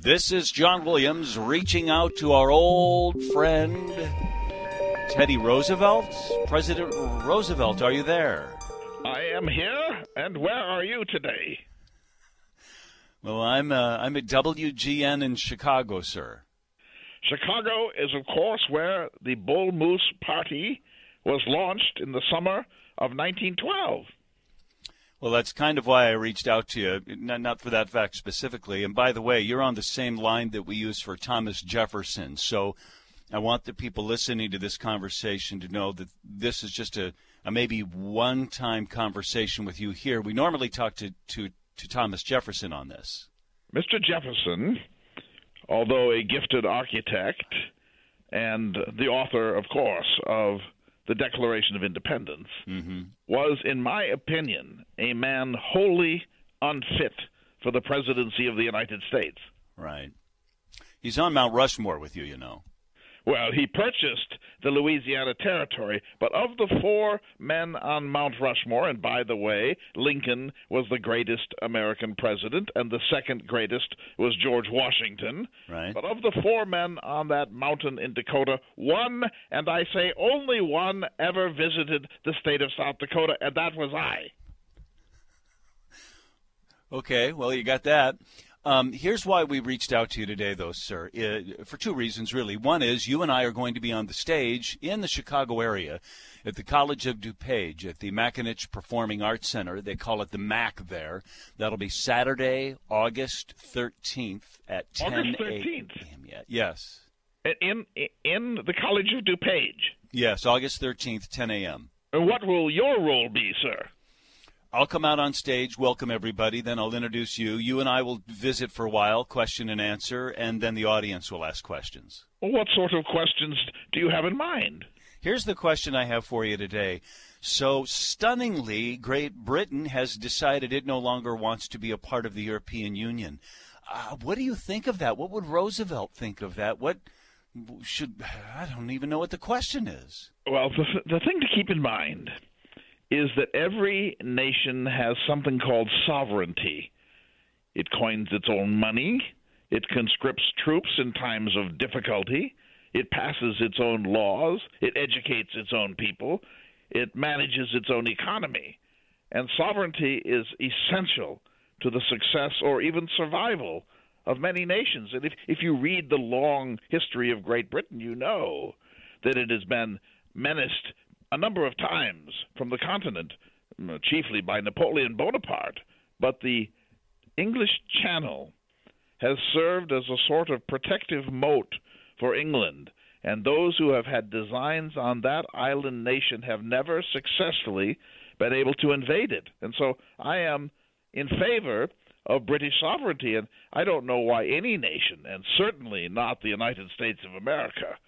This is John Williams reaching out to our old friend Teddy Roosevelt. President Roosevelt, are you there? I am here, and where are you today? Well, I'm uh, I'm at WGN in Chicago, sir. Chicago is, of course, where the Bull Moose Party was launched in the summer of 1912. Well, that's kind of why I reached out to you, not, not for that fact specifically. And by the way, you're on the same line that we use for Thomas Jefferson. So I want the people listening to this conversation to know that this is just a, a maybe one time conversation with you here. We normally talk to, to, to Thomas Jefferson on this. Mr. Jefferson, although a gifted architect and the author, of course, of the Declaration of Independence, mm-hmm. was, in my opinion, a man wholly unfit for the presidency of the United States. Right. He's on Mount Rushmore with you, you know. Well, he purchased the Louisiana Territory, but of the four men on Mount Rushmore, and by the way, Lincoln was the greatest American president, and the second greatest was George Washington. Right. But of the four men on that mountain in Dakota, one, and I say only one, ever visited the state of South Dakota, and that was I. Okay, well, you got that. Um, here's why we reached out to you today, though, sir, uh, for two reasons, really. One is you and I are going to be on the stage in the Chicago area at the College of DuPage at the McAninch Performing Arts Center. They call it the MAC there. That'll be Saturday, August 13th at 10 August 13th. a.m. Yes. In, in the College of DuPage? Yes, August 13th, 10 a.m. And what will your role be, sir? I'll come out on stage, welcome everybody, then I'll introduce you. You and I will visit for a while, question and answer, and then the audience will ask questions. Well, what sort of questions do you have in mind? Here's the question I have for you today. So, stunningly, Great Britain has decided it no longer wants to be a part of the European Union. Uh, what do you think of that? What would Roosevelt think of that? What should I don't even know what the question is. Well, the, the thing to keep in mind is that every nation has something called sovereignty. It coins its own money, it conscripts troops in times of difficulty, it passes its own laws, it educates its own people, it manages its own economy. And sovereignty is essential to the success or even survival of many nations. And if, if you read the long history of Great Britain, you know that it has been menaced a number of times from the continent, mm, chiefly by Napoleon Bonaparte. But the English Channel has served as a sort of protective moat for England, and those who have had designs on that island nation have never successfully been able to invade it. And so I am in favor of British sovereignty, and I don't know why any nation, and certainly not the United States of America,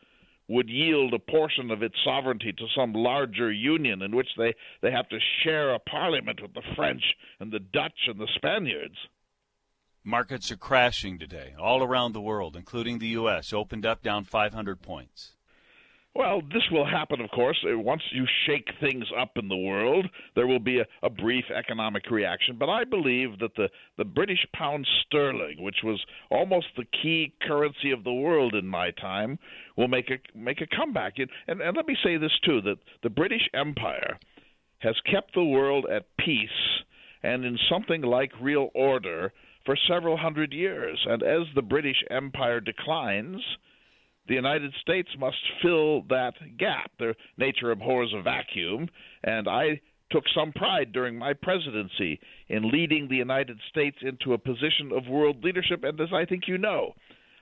would yield a portion of its sovereignty to some larger union in which they, they have to share a parliament with the French and the Dutch and the Spaniards. Markets are crashing today, all around the world, including the U.S., opened up down 500 points. Well, this will happen, of course. Uh, once you shake things up in the world, there will be a, a, brief economic reaction. But I believe that the, the British pound sterling, which was almost the key currency of the world in my time, will make a make a comeback. And, and, and let me say this too: that the British Empire has kept the world at peace and in something like real order for several hundred years. And as the British Empire declines, the United States must fill that gap. Their nature abhors a vacuum, and I took some pride during my presidency in leading the United States into a position of world leadership. And as I think you know,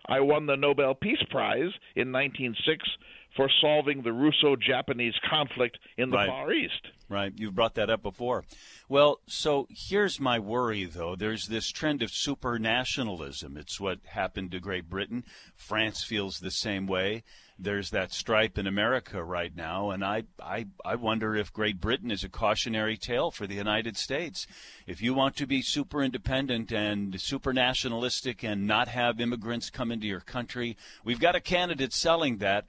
I won the Nobel Peace Prize in 1906 for solving the Russo Japanese conflict in the right. Far East. Right. You've brought that up before. Well, so here's my worry, though. There's this trend of supranationalism. It's what happened to Great Britain. France feels the same way. There's that stripe in America right now, and I, I, I wonder if Great Britain is a cautionary tale for the United States. If you want to be super independent and super nationalistic and not have immigrants come into your country, we've got a candidate selling that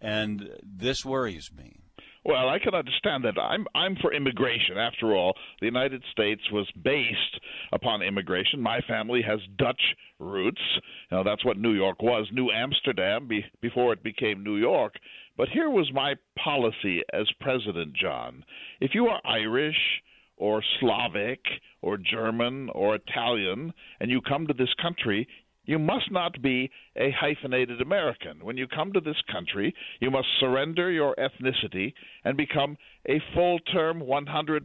and this worries me. Well, I can understand that. I'm I'm for immigration. After all, the United States was based upon immigration. My family has Dutch roots. Now that's what New York was, New Amsterdam, be, before it became New York. But here was my policy as president, John. If you are Irish or Slavic or German or Italian and you come to this country, you must not be a hyphenated American. When you come to this country, you must surrender your ethnicity and become a full term 100%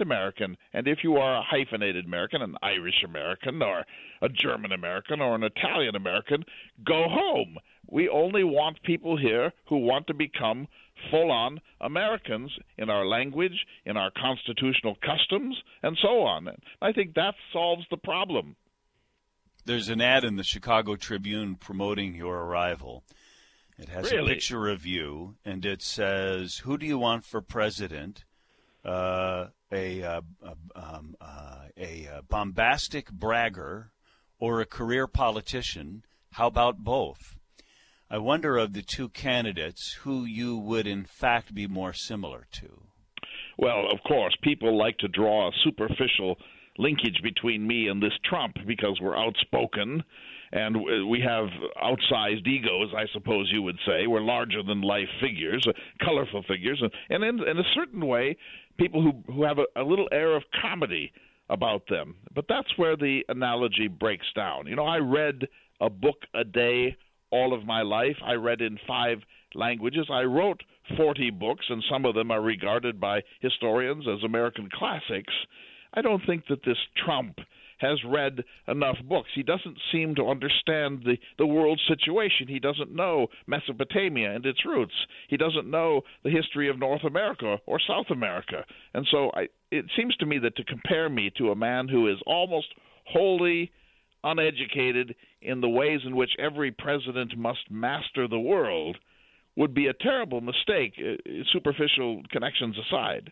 American. And if you are a hyphenated American, an Irish American, or a German American, or an Italian American, go home. We only want people here who want to become full on Americans in our language, in our constitutional customs, and so on. I think that solves the problem. There's an ad in the Chicago Tribune promoting your arrival. It has really? a picture of you, and it says, "Who do you want for president? Uh, a uh, um, uh, a uh, bombastic bragger or a career politician? How about both?" I wonder of the two candidates who you would in fact be more similar to. Well, of course, people like to draw a superficial linkage between me and this Trump because we're outspoken and we have outsized egos, I suppose you would say. We're larger than life figures, colorful figures, and in, in a certain way, people who who have a, a little air of comedy about them. But that's where the analogy breaks down. You know, I read a book a day all of my life. I read in five languages. I wrote 40 books, and some of them are regarded by historians as American classics. I don't think that this Trump has read enough books. He doesn't seem to understand the, the world situation. He doesn't know Mesopotamia and its roots. He doesn't know the history of North America or South America. And so I, it seems to me that to compare me to a man who is almost wholly uneducated in the ways in which every president must master the world would be a terrible mistake, uh, superficial connections aside.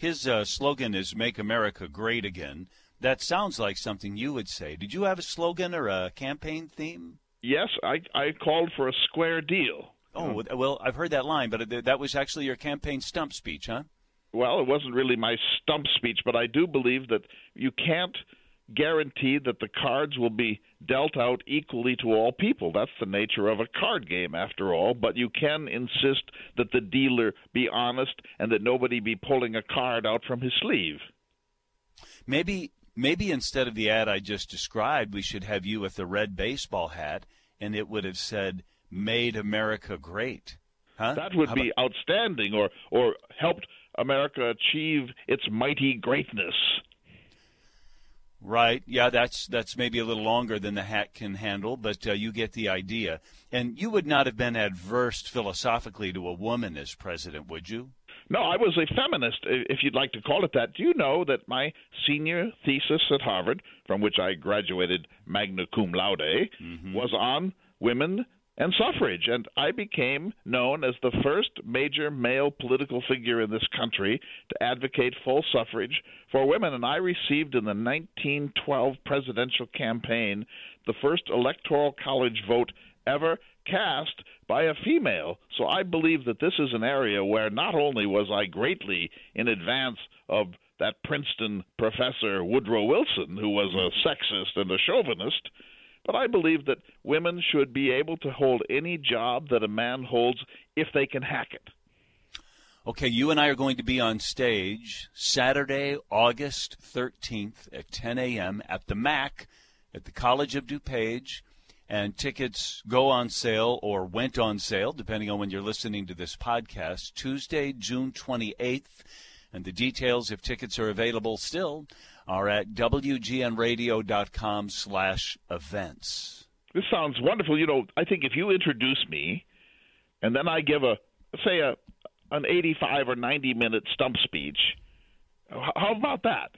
His uh, slogan is "Make America Great Again." That sounds like something you would say. Did you have a slogan or a campaign theme? Yes, I I called for a square deal. Oh well, I've heard that line, but that was actually your campaign stump speech, huh? Well, it wasn't really my stump speech, but I do believe that you can't guarantee that the cards will be dealt out equally to all people. That's the nature of a card game, after all. But you can insist that the dealer be honest and that nobody be pulling a card out from his sleeve. Maybe, maybe instead of the ad I just described, we should have you with the red baseball hat, and it would have said "Made America Great." Huh? That would How be about- outstanding, or or helped America achieve its mighty greatness. Right. Yeah, that's that's maybe a little longer than the hat can handle, but uh, you get the idea. And you would not have been adverse philosophically to a woman as president, would you? No, I was a feminist, if you'd like to call it that. Do you know that my senior thesis at Harvard, from which I graduated magna cum laude, mm-hmm. was on women and suffrage. And I became known as the first major male political figure in this country to advocate full suffrage for women. And I received in the 1912 presidential campaign the first electoral college vote ever cast by a female. So I believe that this is an area where not only was I greatly in advance of that Princeton professor Woodrow Wilson, who was a sexist and a chauvinist, but I believe that women should be able to hold any job that a man holds if they can hack it. Okay, you and I are going to be on stage Saturday, August 13th at 10 a.m. at the MAC at the College of DuPage. And tickets go on sale or went on sale, depending on when you're listening to this podcast, Tuesday, June 28th. And the details, if tickets are available still, are at wgnradio.com slash events. This sounds wonderful. You know, I think if you introduce me and then I give a, say, a an 85 or 90 minute stump speech, how about that?